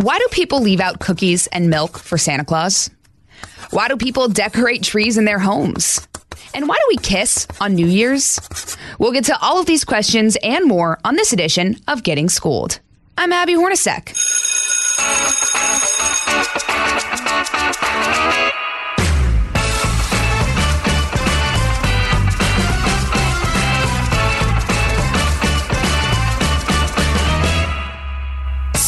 Why do people leave out cookies and milk for Santa Claus? Why do people decorate trees in their homes? And why do we kiss on New Year's? We'll get to all of these questions and more on this edition of Getting Schooled. I'm Abby Hornacek.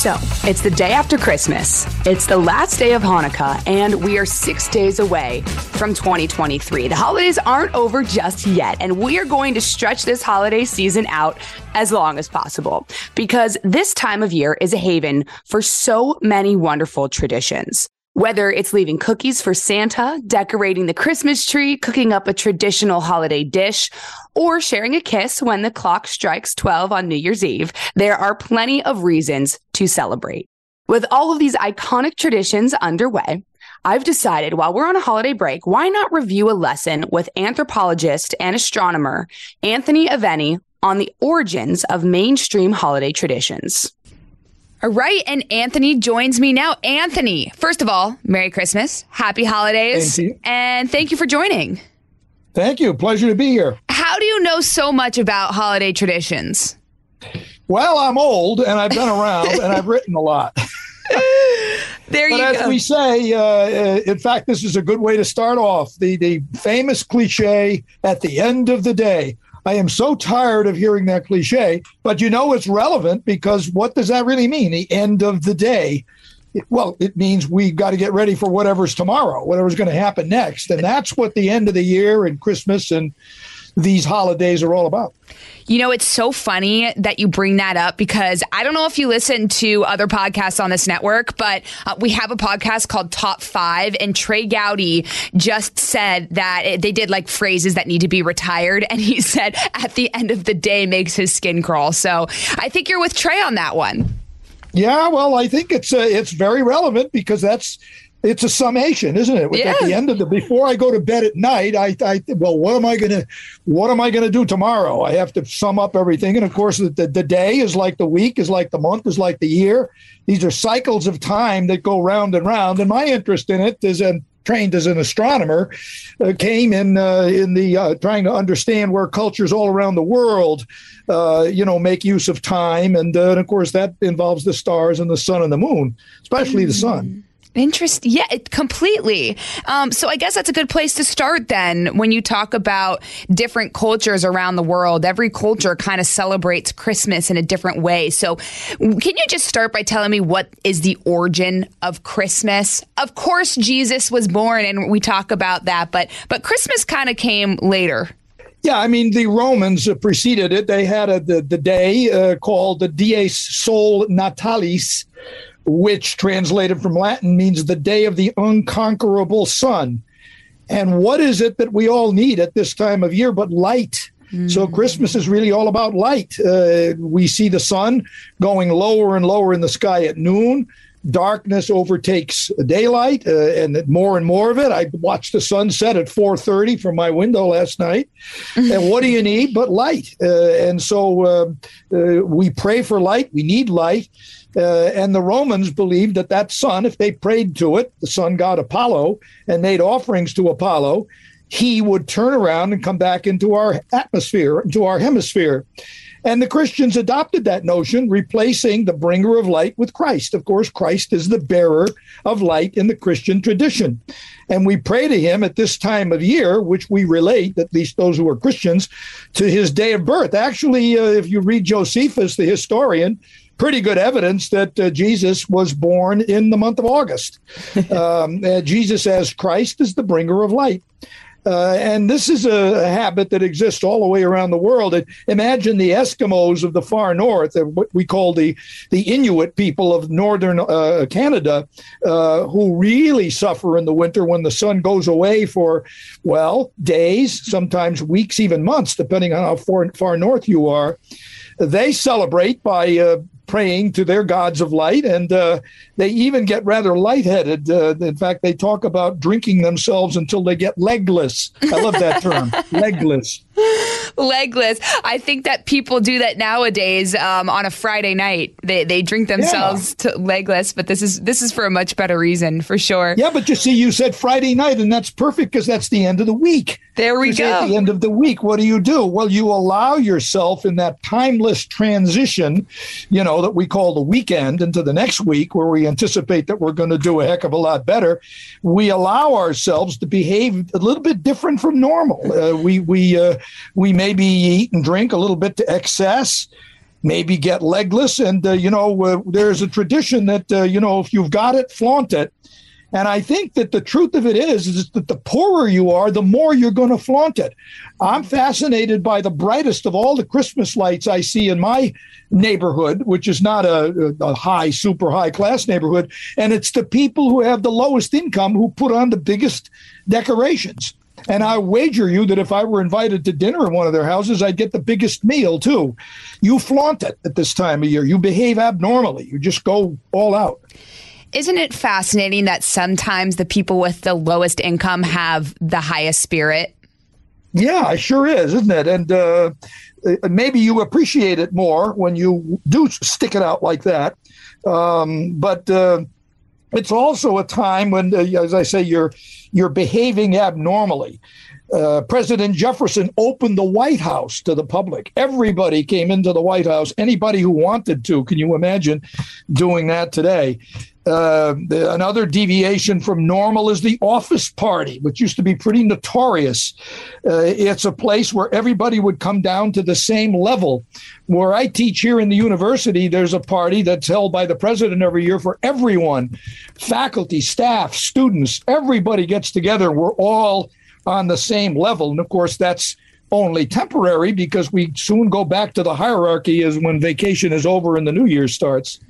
So, it's the day after Christmas. It's the last day of Hanukkah, and we are six days away from 2023. The holidays aren't over just yet, and we are going to stretch this holiday season out as long as possible because this time of year is a haven for so many wonderful traditions. Whether it's leaving cookies for Santa, decorating the Christmas tree, cooking up a traditional holiday dish, or sharing a kiss when the clock strikes 12 on New Year's Eve, there are plenty of reasons to celebrate. With all of these iconic traditions underway, I've decided while we're on a holiday break, why not review a lesson with anthropologist and astronomer Anthony Aveni on the origins of mainstream holiday traditions. All right, and Anthony joins me now. Anthony, first of all, Merry Christmas, Happy Holidays, thank and thank you for joining. Thank you. Pleasure to be here. How do you know so much about holiday traditions? Well, I'm old and I've been around and I've written a lot. there but you as go. we say, uh, in fact, this is a good way to start off the the famous cliche at the end of the day. I am so tired of hearing that cliche, but you know it's relevant because what does that really mean? The end of the day. Well, it means we've got to get ready for whatever's tomorrow, whatever's going to happen next. And that's what the end of the year and Christmas and these holidays are all about. You know, it's so funny that you bring that up because I don't know if you listen to other podcasts on this network, but uh, we have a podcast called Top Five, and Trey Gowdy just said that it, they did like phrases that need to be retired. And he said, at the end of the day, makes his skin crawl. So I think you're with Trey on that one. Yeah, well, I think it's uh, it's very relevant because that's it's a summation, isn't it? At the end of the before I go to bed at night, I, I well, what am I gonna what am I gonna do tomorrow? I have to sum up everything, and of course, the, the, the day is like the week, is like the month, is like the year. These are cycles of time that go round and round, and my interest in it is in trained as an astronomer uh, came in uh, in the uh, trying to understand where cultures all around the world uh, you know make use of time and, uh, and of course that involves the stars and the sun and the moon especially the sun Interest, yeah, it, completely. Um, so I guess that's a good place to start then. When you talk about different cultures around the world, every culture kind of celebrates Christmas in a different way. So, can you just start by telling me what is the origin of Christmas? Of course, Jesus was born, and we talk about that, but but Christmas kind of came later. Yeah, I mean the Romans preceded it. They had a, the the day uh, called the Dies Sol Natalis, which translated from Latin means the day of the unconquerable sun. And what is it that we all need at this time of year but light? So Christmas is really all about light. Uh, we see the sun going lower and lower in the sky at noon. Darkness overtakes daylight, uh, and more and more of it. I watched the sunset at 4:30 from my window last night. and what do you need but light? Uh, and so uh, uh, we pray for light. We need light. Uh, and the Romans believed that that sun, if they prayed to it, the sun god Apollo, and made offerings to Apollo, he would turn around and come back into our atmosphere, into our hemisphere. And the Christians adopted that notion, replacing the bringer of light with Christ. Of course, Christ is the bearer of light in the Christian tradition. And we pray to him at this time of year, which we relate, at least those who are Christians, to his day of birth. Actually, uh, if you read Josephus, the historian, pretty good evidence that uh, Jesus was born in the month of August. um, uh, Jesus as Christ is the bringer of light. Uh, and this is a, a habit that exists all the way around the world. And imagine the Eskimos of the far north, uh, what we call the, the Inuit people of northern uh, Canada, uh, who really suffer in the winter when the sun goes away for, well, days, sometimes weeks, even months, depending on how far, far north you are. They celebrate by uh, praying to their gods of light, and uh, they even get rather lightheaded. Uh, in fact, they talk about drinking themselves until they get legless. I love that term, legless. legless. I think that people do that nowadays um, on a Friday night. They they drink themselves yeah. to legless, but this is this is for a much better reason, for sure. Yeah, but you see, you said Friday night, and that's perfect because that's the end of the week. There we go. At the end of the week, what do you do? Well, you allow yourself in that timeless transition, you know, that we call the weekend into the next week, where we anticipate that we're going to do a heck of a lot better. We allow ourselves to behave a little bit different from normal. Uh, we we uh, we maybe eat and drink a little bit to excess maybe get legless. And, uh, you know, uh, there's a tradition that, uh, you know, if you've got it, flaunt it. And I think that the truth of it is, is that the poorer you are, the more you're going to flaunt it. I'm fascinated by the brightest of all the Christmas lights I see in my neighborhood, which is not a, a high, super high class neighborhood. And it's the people who have the lowest income who put on the biggest decorations. And I wager you that if I were invited to dinner in one of their houses, I'd get the biggest meal too. You flaunt it at this time of year. You behave abnormally. You just go all out. Isn't it fascinating that sometimes the people with the lowest income have the highest spirit? Yeah, it sure is, isn't it? And uh, maybe you appreciate it more when you do stick it out like that. Um, but uh, it's also a time when, uh, as I say, you're you're behaving abnormally. Uh, President Jefferson opened the White House to the public. Everybody came into the White House. Anybody who wanted to. Can you imagine doing that today? Uh, the, another deviation from normal is the office party, which used to be pretty notorious. Uh, it's a place where everybody would come down to the same level. Where I teach here in the university, there's a party that's held by the president every year for everyone faculty, staff, students, everybody gets together. We're all on the same level. And of course, that's only temporary because we soon go back to the hierarchy as when vacation is over and the new year starts.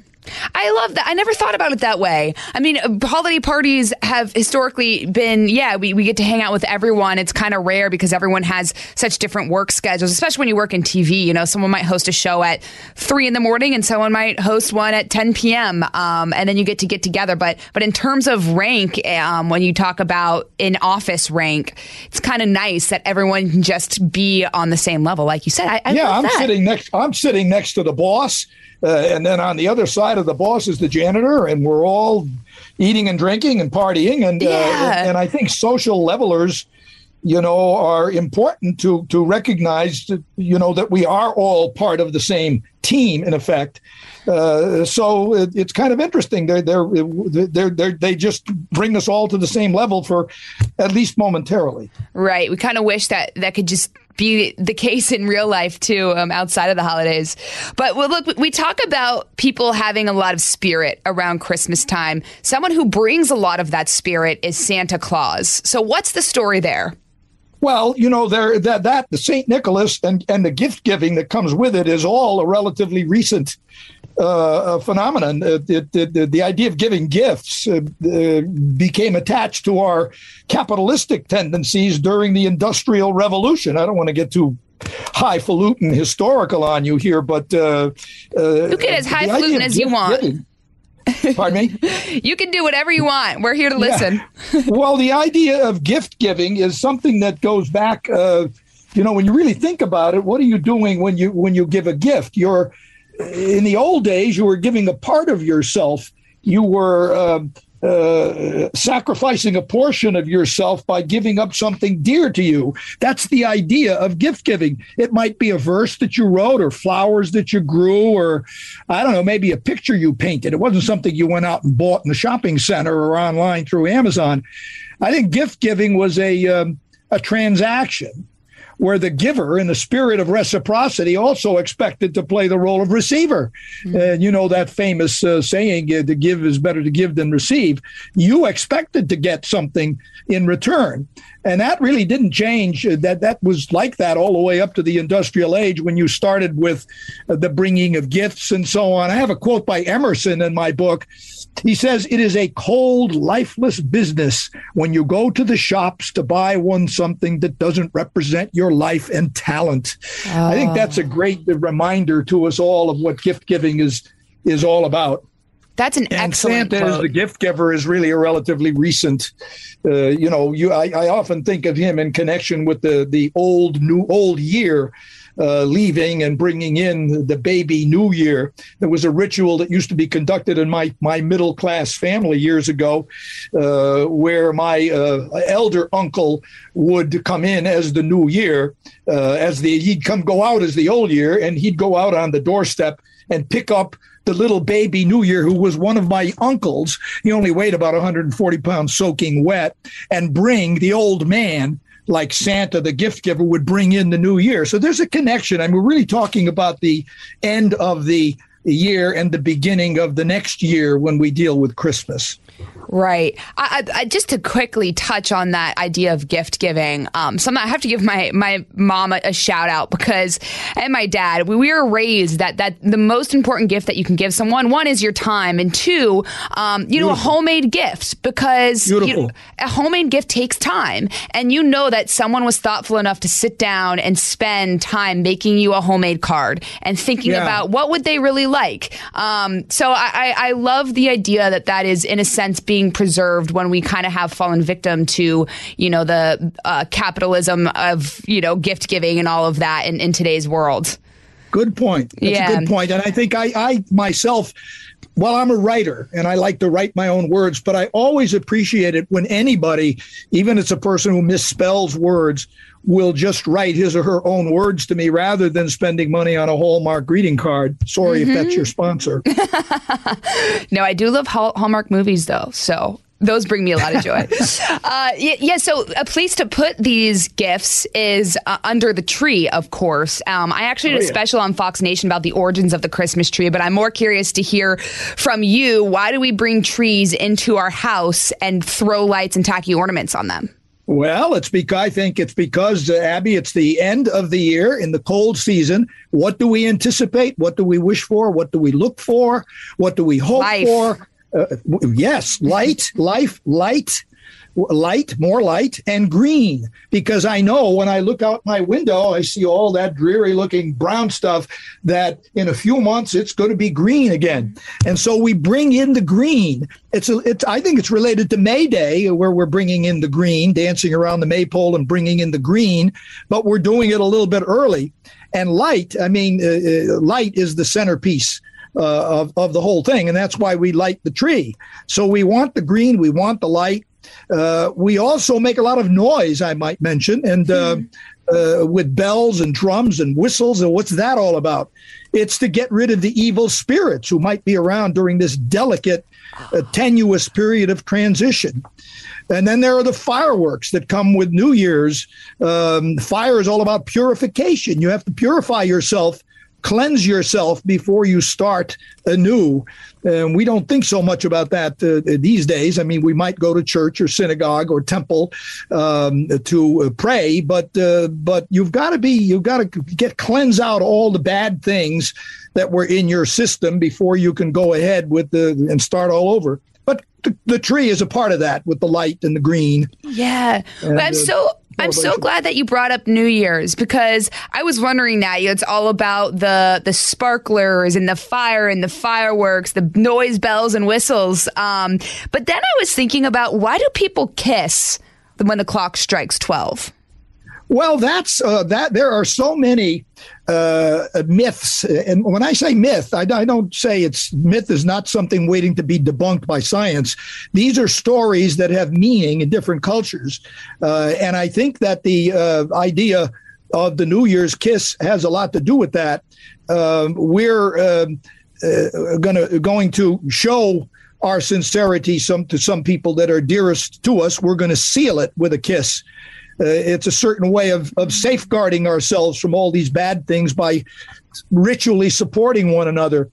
I love that. I never thought about it that way. I mean, holiday parties have historically been, yeah, we, we get to hang out with everyone. It's kind of rare because everyone has such different work schedules, especially when you work in TV. You know, someone might host a show at three in the morning and someone might host one at 10 p.m. Um, and then you get to get together. But, but in terms of rank, um, when you talk about in office rank, it's kind of nice that everyone can just be on the same level. Like you said, I, I yeah, I'm that. sitting next, I'm sitting next to the boss uh, and then on the other side of the boss is the janitor, and we're all eating and drinking and partying. And, uh, yeah. and, and I think social levelers, you know, are important to to recognize, that, you know, that we are all part of the same team in effect. Uh, so it, it's kind of interesting. They're, they're, they're, they're, they just bring us all to the same level for at least momentarily. Right. We kind of wish that that could just be the case in real life too, um, outside of the holidays. But well, look, we talk about people having a lot of spirit around Christmas time. Someone who brings a lot of that spirit is Santa Claus. So, what's the story there? Well, you know, there that that the Saint Nicholas and and the gift giving that comes with it is all a relatively recent uh, phenomenon. Uh, it, it, the idea of giving gifts uh, uh, became attached to our capitalistic tendencies during the Industrial Revolution. I don't want to get too highfalutin historical on you here, but uh, uh, you get as highfalutin as you want. Giving, Pardon me? you can do whatever you want. We're here to listen. Yeah. well, the idea of gift giving is something that goes back. Uh, you know, when you really think about it, what are you doing when you when you give a gift? You're in the old days, you were giving a part of yourself. You were uh, uh, sacrificing a portion of yourself by giving up something dear to you. That's the idea of gift giving. It might be a verse that you wrote, or flowers that you grew, or I don't know, maybe a picture you painted. It wasn't something you went out and bought in the shopping center or online through Amazon. I think gift giving was a um, a transaction where the giver, in the spirit of reciprocity, also expected to play the role of receiver. Mm-hmm. And you know that famous uh, saying, uh, to give is better to give than receive. You expected to get something in return. And that really didn't change. Uh, that that was like that all the way up to the industrial age when you started with uh, the bringing of gifts and so on. I have a quote by Emerson in my book he says it is a cold, lifeless business when you go to the shops to buy one something that doesn't represent your life and talent. Oh. I think that's a great reminder to us all of what gift giving is is all about. That's an and excellent Santa quote. as the gift giver is really a relatively recent. Uh, you know, you I, I often think of him in connection with the the old new old year. Uh, leaving and bringing in the baby New Year. There was a ritual that used to be conducted in my my middle class family years ago, uh, where my uh, elder uncle would come in as the New Year, uh, as the he'd come go out as the old year, and he'd go out on the doorstep and pick up the little baby New Year, who was one of my uncles. He only weighed about 140 pounds, soaking wet, and bring the old man like Santa, the gift giver, would bring in the new year. So there's a connection. I mean, we're really talking about the end of the year and the beginning of the next year when we deal with Christmas. Right. I, I, just to quickly touch on that idea of gift giving, um, something I have to give my my mom a, a shout out because and my dad we, we were raised that that the most important gift that you can give someone one is your time and two, um, you know, a homemade gift because you, a homemade gift takes time and you know that someone was thoughtful enough to sit down and spend time making you a homemade card and thinking yeah. about what would they really like. Um, so I, I, I love the idea that that is in a sense being preserved when we kind of have fallen victim to, you know, the uh, capitalism of, you know, gift giving and all of that in, in today's world. Good point. That's yeah. a good point. And I think I, I myself, well, I'm a writer and I like to write my own words, but I always appreciate it when anybody, even if it's a person who misspells words, will just write his or her own words to me rather than spending money on a Hallmark greeting card. Sorry mm-hmm. if that's your sponsor. no, I do love Hallmark movies though. So those bring me a lot of joy. uh, yeah, yeah, so a place to put these gifts is uh, under the tree, of course. Um, I actually did oh, a special on Fox Nation about the origins of the Christmas tree, but I'm more curious to hear from you. Why do we bring trees into our house and throw lights and tacky ornaments on them? Well, it's because I think it's because uh, Abby, it's the end of the year in the cold season. What do we anticipate? What do we wish for? What do we look for? What do we hope Life. for? Uh, yes, light, life, light, light, more light, and green. Because I know when I look out my window, I see all that dreary looking brown stuff that in a few months it's going to be green again. And so we bring in the green. It's, a, it's I think it's related to May Day, where we're bringing in the green, dancing around the maypole and bringing in the green, but we're doing it a little bit early. And light, I mean, uh, uh light is the centerpiece uh, of, of the whole thing. And that's why we light the tree. So we want the green, we want the light. Uh, we also make a lot of noise, I might mention, and uh, uh, with bells and drums and whistles. And what's that all about? It's to get rid of the evil spirits who might be around during this delicate, uh, tenuous period of transition. And then there are the fireworks that come with New Year's. Um, fire is all about purification. You have to purify yourself cleanse yourself before you start anew. And we don't think so much about that uh, these days. I mean, we might go to church or synagogue or temple um, to uh, pray, but uh, but you've got to be you've got to get cleanse out all the bad things that were in your system before you can go ahead with the and start all over. But the, the tree is a part of that with the light and the green. Yeah, and, I'm uh, so I'm so glad that you brought up New Year's because I was wondering that it's all about the the sparklers and the fire and the fireworks, the noise, bells and whistles. Um, but then I was thinking about why do people kiss when the clock strikes twelve? Well, that's uh, that. There are so many uh, myths, and when I say myth, I, I, don't say it's myth is not something waiting to be debunked by science. These are stories that have meaning in different cultures, uh, and I think that the uh, idea of the New Year's kiss has a lot to do with that. Um, we're um, uh, gonna going to show our sincerity some to some people that are dearest to us. We're going to seal it with a kiss. Uh, it's a certain way of, of safeguarding ourselves from all these bad things by ritually supporting one another.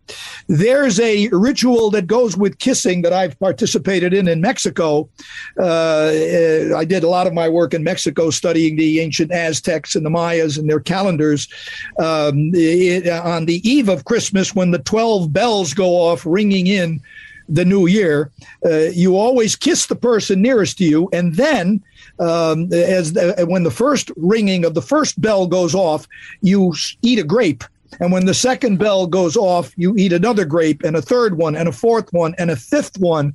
There's a ritual that goes with kissing that I've participated in in Mexico. Uh, I did a lot of my work in Mexico studying the ancient Aztecs and the Mayas and their calendars. Um, it, on the eve of Christmas, when the 12 bells go off ringing in the new year, uh, you always kiss the person nearest to you, and then um, as the, when the first ringing of the first bell goes off, you eat a grape And when the second bell goes off, you eat another grape and a third one and a fourth one and a fifth one.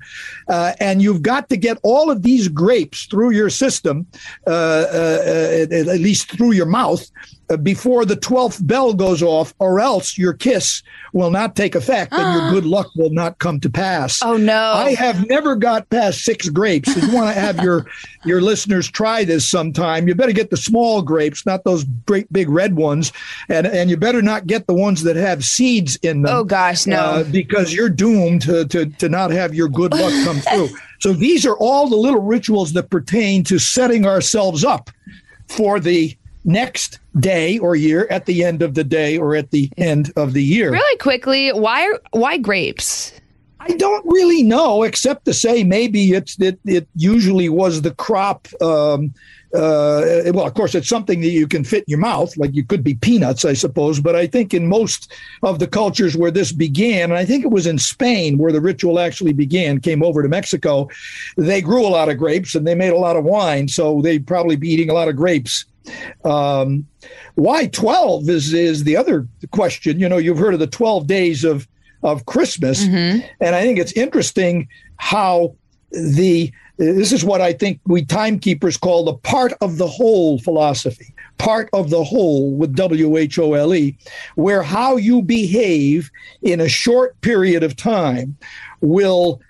Uh, and you've got to get all of these grapes through your system, uh, uh, at, at least through your mouth, uh, before the 12th bell goes off, or else your kiss will not take effect and your good luck will not come to pass. Oh, no. I have never got past six grapes. If you want to have your, your listeners try this sometime, you better get the small grapes, not those great big red ones. And, and you better not get the ones that have seeds in them. Oh, gosh, no. Uh, because you're doomed to, to, to not have your good luck come through. So these are all the little rituals that pertain to setting ourselves up for the next day or year at the end of the day or at the end of the year. Really quickly, why why grapes? I don't really know, except to say maybe it's it, it usually was the crop. Um, uh, well, of course, it's something that you can fit in your mouth, like you could be peanuts, I suppose. But I think in most of the cultures where this began, and I think it was in Spain where the ritual actually began, came over to Mexico, they grew a lot of grapes and they made a lot of wine, so they'd probably be eating a lot of grapes. Um, why 12 is, is the other question. You know, you've heard of the 12 days of, of Christmas. Mm-hmm. And I think it's interesting how the this is what I think we timekeepers call the part of the whole philosophy, part of the whole with W H O L E, where how you behave in a short period of time will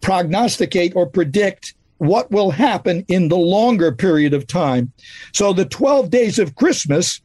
prognosticate or predict what will happen in the longer period of time. So the 12 days of Christmas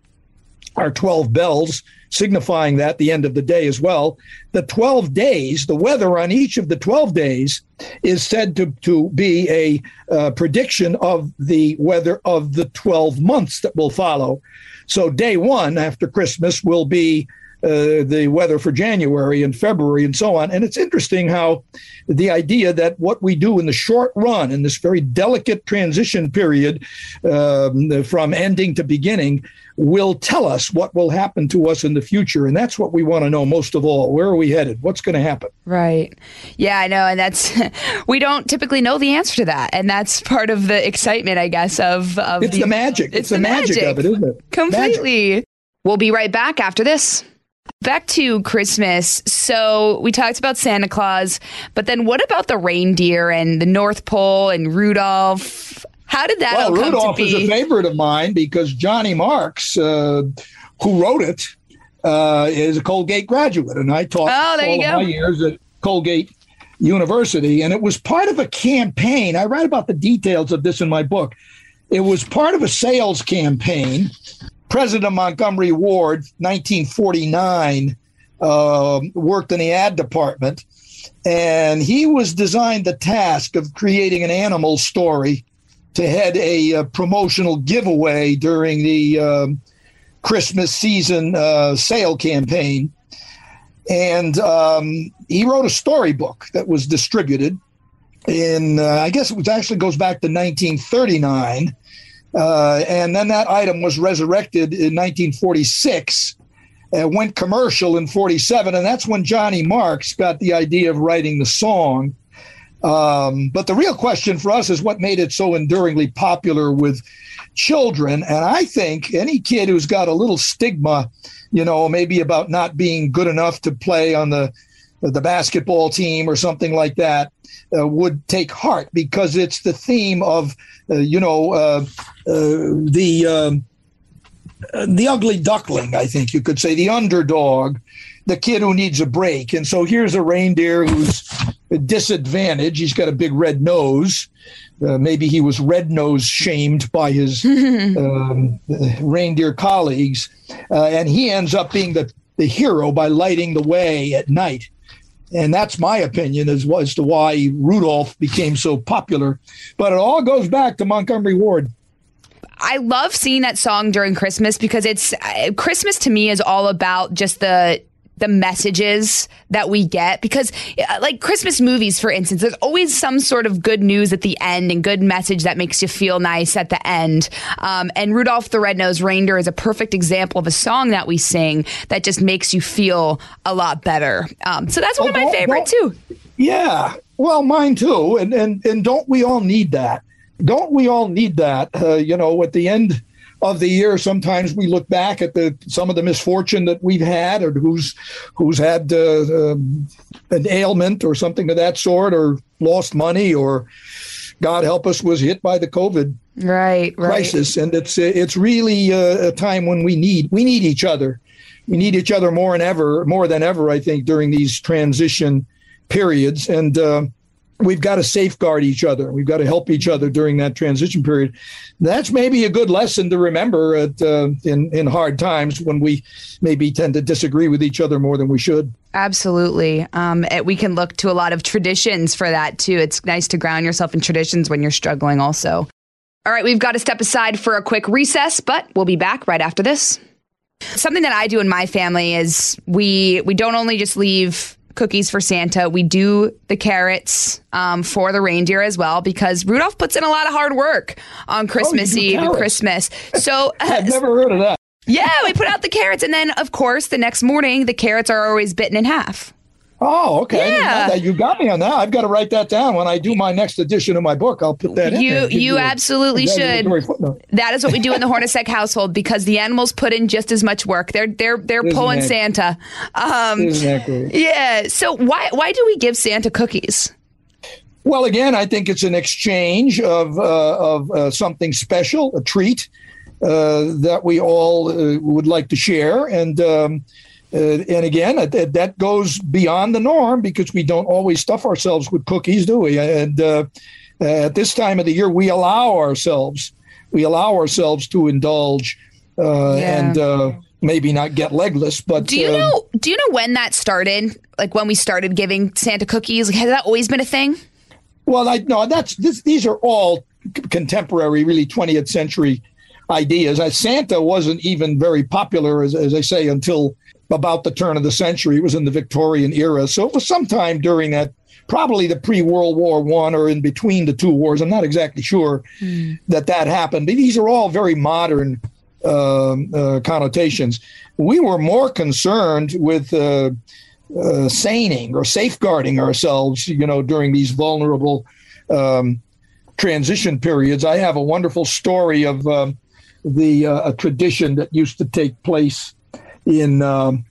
are 12 bells, signifying that the end of the day as well. The 12 days, the weather on each of the 12 days is said to, to be a uh, prediction of the weather of the 12 months that will follow. So day one after Christmas will be uh, the weather for January and February and so on. And it's interesting how the idea that what we do in the short run, in this very delicate transition period um, from ending to beginning, will tell us what will happen to us in the future. And that's what we want to know most of all. Where are we headed? What's going to happen? Right. Yeah, I know. And that's, we don't typically know the answer to that. And that's part of the excitement, I guess, of, of it's the, the magic. It's, it's the, the magic, magic of it, isn't it? Completely. Magic. We'll be right back after this. Back to Christmas. So we talked about Santa Claus, but then what about the reindeer and the North Pole and Rudolph? How did that well, all come Rudolph to be? is a favorite of mine because Johnny Marks, uh, who wrote it, uh, is a Colgate graduate, and I taught oh, all of my years at Colgate University, and it was part of a campaign. I write about the details of this in my book. It was part of a sales campaign President Montgomery Ward, 1949, uh, worked in the ad department, and he was designed the task of creating an animal story to head a, a uh, promotional giveaway during the um, Christmas season uh, sale campaign. And um, he wrote a storybook that was distributed in, uh, I guess it was actually goes back to 1939 uh, and then that item was resurrected in 1946, uh, went commercial in 47, and that's when Johnny Marks got the idea of writing the song. Um, but the real question for us is what made it so enduringly popular with children. And I think any kid who's got a little stigma, you know, maybe about not being good enough to play on the the basketball team or something like that uh, would take heart because it's the theme of uh, you know uh, uh the um, uh, the ugly duckling I think you could say the underdog the kid who needs a break. And so here's a reindeer who's disadvantaged. He's got a big red nose. Uh, maybe he was red nose shamed by his um, reindeer colleagues. And he ends up being the the hero by lighting the way at night and that's my opinion as, as to why Rudolph became so popular. But it all goes back to Montgomery Ward. I love seeing that song during Christmas because it's uh, Christmas to me is all about just the the messages that we get because uh, like christmas movies for instance there's always some sort of good news at the end and good message that makes you feel nice at the end. Um, and rudolph the red-nosed reindeer is a perfect example of a song that we sing that just makes you feel a lot better. Um, so that's one of my favorite too. Yeah. Well mine too. And, and and don't we all need that? Don't we all need that uh, you know at the end of the year, sometimes we look back at the some of the misfortune that we've had, or who's who's had uh, um, an ailment or something of that sort, or lost money, or God help us was hit by the COVID right, right. crisis, and it's it's really a, a time when we need we need each other. We need each other more than ever, more than ever. I think during these transition periods, and uh, we've got to safeguard each other. We've got to help each other during that transition period. That's maybe a good lesson to remember at, uh, in in hard times when we maybe tend to disagree with each other more than we should. Absolutely. Um, we can look to a lot of traditions for that too. It's nice to ground yourself in traditions when you're struggling, also. All right, we've got to step aside for a quick recess, but we'll be back right after this. Something that I do in my family is we we don't only just leave cookies for Santa. We do the carrots um, for the reindeer as well because Rudolph puts in a lot of hard work on Christmas oh, Eve and Christmas. So uh, I've never heard of that. Yeah, we put out the carrots, and then of course the next morning the carrots are always bitten in half. Oh, okay. Yeah. You got me on that. I've got to write that down when I do my next edition of my book. I'll put that you, in. You you absolutely should. That is what we do in the Hornacek household because the animals put in just as much work. They're they're they're Isn't pulling that, Santa. Um, yeah. So why why do we give Santa cookies? Well, again, I think it's an exchange of uh, of uh, something special, a treat uh, that we all uh, would like to share, and. Um, uh, and again, that, that goes beyond the norm because we don't always stuff ourselves with cookies, do we? And uh, at this time of the year, we allow ourselves, we allow ourselves to indulge uh, yeah. and uh, maybe not get legless. But do you uh, know? Do you know when that started? Like when we started giving Santa cookies? Like, has that always been a thing? Well, I no. That's this, these are all contemporary, really 20th century ideas. Santa wasn't even very popular, as, as I say, until about the turn of the century. It was in the Victorian era. So it was sometime during that, probably the pre World War One or in between the two wars. I'm not exactly sure mm. that that happened. But these are all very modern uh, uh, connotations. We were more concerned with uh, uh, saining or safeguarding ourselves, you know, during these vulnerable um, transition periods. I have a wonderful story of um, the uh, tradition that used to take place in um,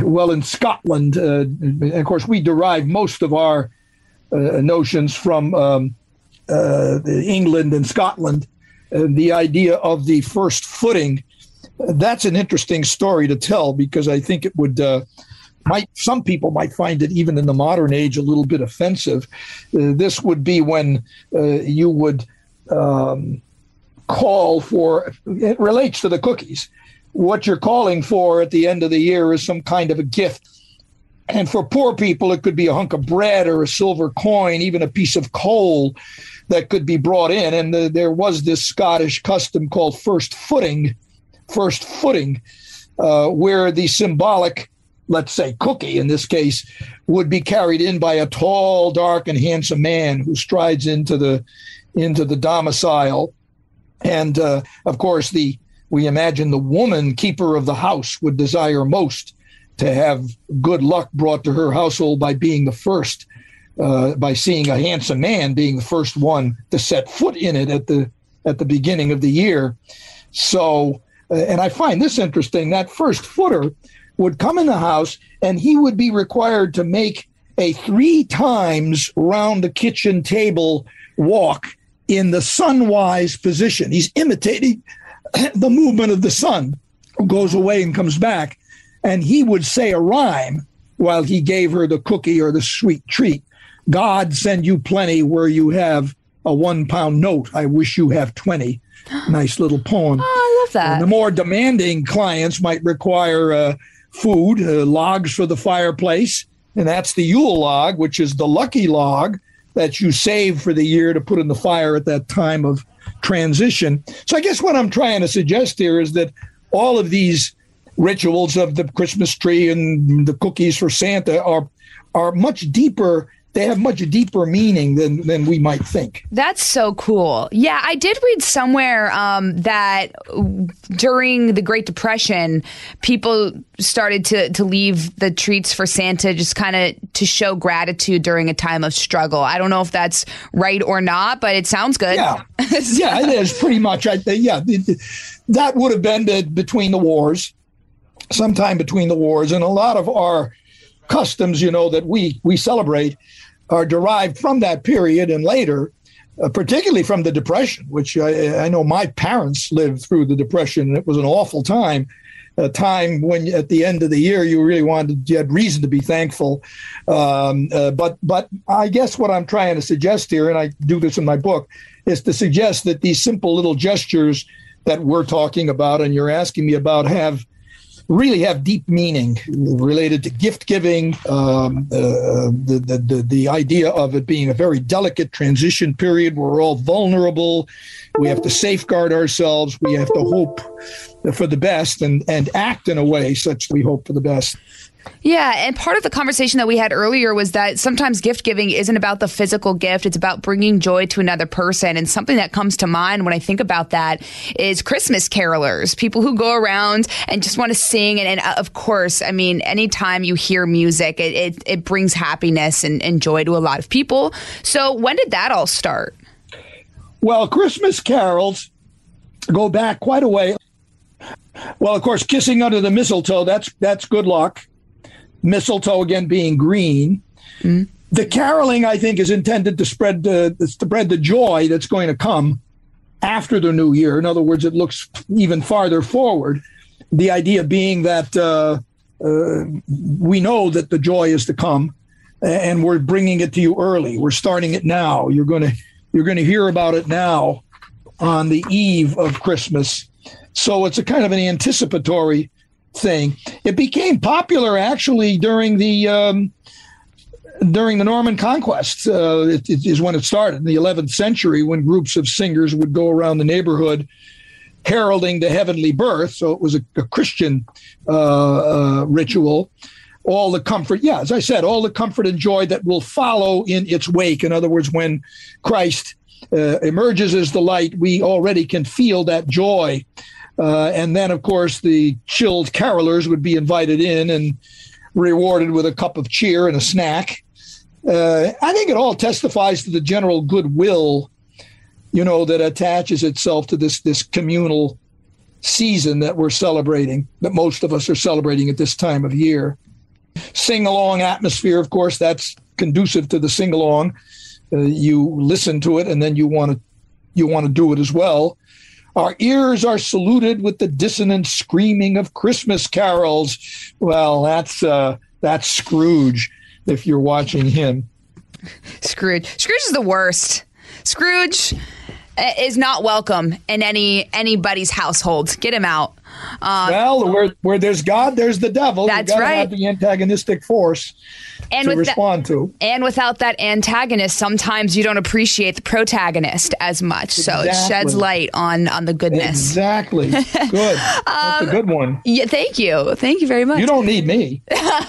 well in Scotland. Uh, of course, we derive most of our uh, notions from um, uh, England and Scotland. the idea of the first footing. That's an interesting story to tell because I think it would uh, might some people might find it even in the modern age a little bit offensive. Uh, this would be when you would um, call for it relates to the cookies what you're calling for at the end of the year is some kind of a gift. And for poor people, it could be a hunk of bread or a silver coin, even a piece of coal that could be brought in. And the, there was this Scottish custom called first footing, first footing, uh, where the symbolic, let's say cookie in this case, would be carried in by a tall, dark, and handsome man who strides into the into the domicile. And uh, of course, the we imagine the woman keeper of the house would desire most to have good luck brought to her household by being the first, uh, by seeing a handsome man being the first one to set foot in it at the at the beginning of the year. So, uh, and I find this interesting. That first footer would come in the house, and he would be required to make a three times round the kitchen table walk in the sunwise position. He's imitating the movement of the sun goes away and comes back. And he would say a rhyme while he gave her the cookie or the sweet treat. God send you plenty where you have a one pound note. I wish you have 20. Nice little poem. Oh, I love that. And the more demanding clients might require uh, food, uh, logs for the fireplace. And that's the Yule log, which is the lucky log that you save for the year to put in the fire at that time of transition. So I guess what I'm trying to suggest here is that all of these rituals of the Christmas tree and the cookies for Santa are are much deeper they have much deeper meaning than than we might think. That's so cool. Yeah, I did read somewhere um, that during the Great Depression, people started to to leave the treats for Santa just kind of to show gratitude during a time of struggle. I don't know if that's right or not, but it sounds good. Yeah, yeah, it is pretty much. I, yeah, that would have been the, between the wars, sometime between the wars, and a lot of our customs, you know, that we we celebrate are derived from that period and later, uh, particularly from the Depression, which I, I, know my parents lived through the Depression. It was an awful time, a time when at the end of the year you really wanted, you had reason to be thankful. Um, uh, but, but I guess what I'm trying to suggest here, and I do this in my book, is to suggest that these simple little gestures that we're talking about and you're asking me about have really have deep meaning related to gift giving, um, uh, the, the, the, the idea of it being a very delicate transition period. We're all vulnerable. We have to safeguard ourselves. We have to hope for the best and, and act in a way such we hope for the best. Yeah, and part of the conversation that we had earlier was that sometimes gift giving isn't about the physical gift, it's about bringing joy to another person. And something that comes to mind when I think about that is Christmas carolers, people who go around and just want to sing. And, and uh, of course, I mean, anytime you hear music, it, it, it brings happiness and, and joy to a lot of people. So, when did that all start? Well, Christmas carols go back quite a way. Well, of course, kissing under the mistletoe, that's that's good luck mistletoe again being green. Mm. The caroling, I think, is intended to spread the to spread the joy that's going to come after the new year. In other words, it looks even farther forward. The idea being that uh, uh, we know that the joy is to come, and we're bringing it to you early. We're starting it now. You're going to you're going to hear about it now on the eve of Christmas. So it's a kind of an anticipatory thing. It became popular actually during the um, during the Norman conquest. Uh, it, it is when it started in the 11th century, when groups of singers would go around the neighborhood heralding the heavenly birth. So it was a, a Christian uh, uh, ritual. All the comfort, yeah, as I said, all the comfort and joy that will follow in its wake. In other words, when Christ uh, emerges as the light, we already can feel that joy uh, and then, of course, the chilled carolers would be invited in and rewarded with a cup of cheer and a snack. Uh, I think it all testifies to the general goodwill, you know, that attaches itself to this this communal season that we're celebrating, that most of us are celebrating at this time of year. Sing along atmosphere, of course, that's conducive to the sing along. Uh, you listen to it, and then you want to you want to do it as well. Our ears are saluted with the dissonant screaming of Christmas carols. Well, that's uh, that's Scrooge. If you're watching him, Scrooge. Scrooge is the worst. Scrooge uh, is not welcome in any anybody's household. Get him out. Uh, well, where where there's God, there's the devil. That's right. Have the antagonistic force and to respond to. And without that antagonist, sometimes you don't appreciate the protagonist as much. Exactly. So it sheds light on on the goodness. Exactly. Good. That's um, a good one. Yeah. Thank you. Thank you very much. You don't need me.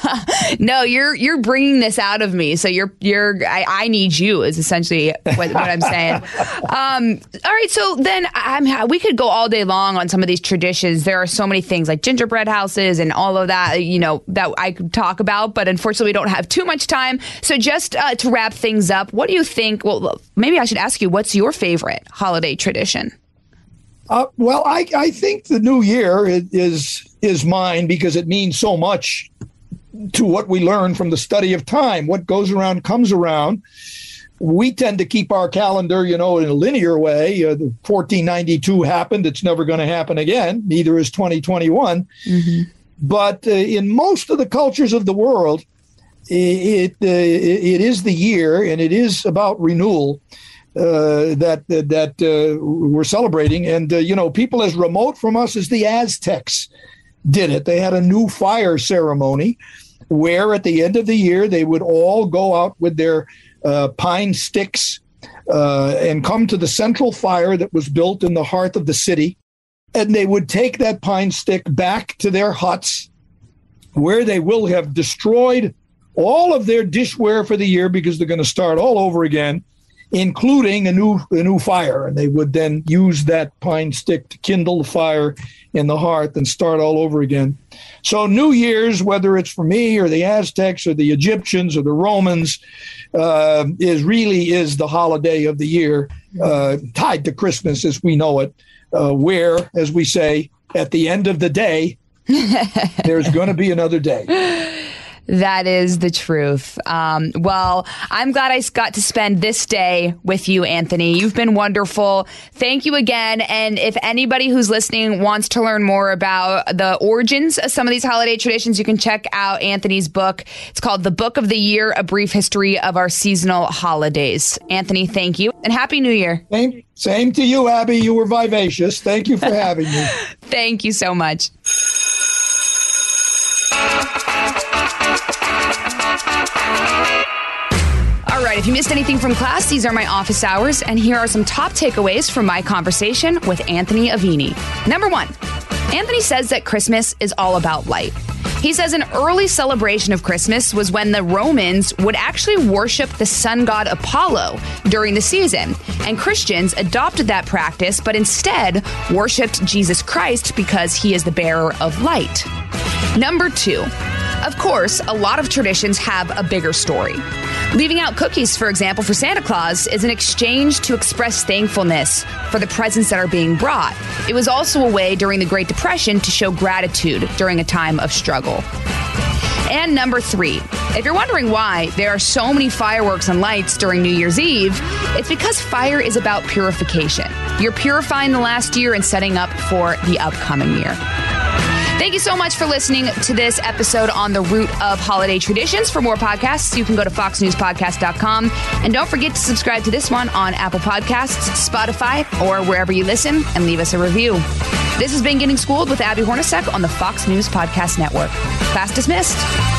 no, you're you're bringing this out of me. So you're you're I, I need you is essentially what, what I'm saying. Um, all right. So then I'm we could go all day long on some of these traditions. There are so many things like gingerbread houses and all of that. You know that I could talk about, but unfortunately we don't have too much time. So just uh, to wrap things up, what do you think? Well, maybe I should ask you, what's your favorite holiday tradition? Uh, well, I, I think the new year is is mine because it means so much to what we learn from the study of time. What goes around comes around. We tend to keep our calendar, you know, in a linear way. Uh, 1492 happened; it's never going to happen again. Neither is 2021. Mm-hmm. But uh, in most of the cultures of the world, it uh, it is the year, and it is about renewal. Uh, that that uh, we're celebrating, and uh, you know, people as remote from us as the Aztecs did it. They had a new fire ceremony where, at the end of the year, they would all go out with their uh, pine sticks uh, and come to the central fire that was built in the heart of the city, and they would take that pine stick back to their huts, where they will have destroyed all of their dishware for the year because they're going to start all over again, including a new a new fire, and they would then use that pine stick to kindle the fire in the hearth and start all over again. So New Year's, whether it's for me or the Aztecs or the Egyptians or the Romans, uh, is really is the holiday of the year, uh, tied to Christmas as we know it, uh, where, as we say, at the end of the day, there's going to be another day. That is the truth. Um, well, I'm glad I got to spend this day with you, Anthony. You've been wonderful. Thank you again. And if anybody who's listening wants to learn more about the origins of some of these holiday traditions, you can check out Anthony's book. It's called The Book of the Year A Brief History of Our Seasonal Holidays. Anthony, thank you and Happy New Year. Same, same to you, Abby. You were vivacious. Thank you for having me. thank you so much. If you missed anything from class, these are my office hours, and here are some top takeaways from my conversation with Anthony Aveni. Number one, Anthony says that Christmas is all about light. He says an early celebration of Christmas was when the Romans would actually worship the sun god Apollo during the season, and Christians adopted that practice, but instead worshiped Jesus Christ because he is the bearer of light. Number two, of course, a lot of traditions have a bigger story. Leaving out cookies, for example, for Santa Claus is an exchange to express thankfulness for the presents that are being brought. It was also a way during the Great Depression to show gratitude during a time of struggle. And number three, if you're wondering why there are so many fireworks and lights during New Year's Eve, it's because fire is about purification. You're purifying the last year and setting up for the upcoming year. Thank you so much for listening to this episode on the root of holiday traditions. For more podcasts, you can go to foxnewspodcast.com. And don't forget to subscribe to this one on Apple Podcasts, Spotify, or wherever you listen and leave us a review. This has been Getting Schooled with Abby Hornacek on the Fox News Podcast Network. Class dismissed.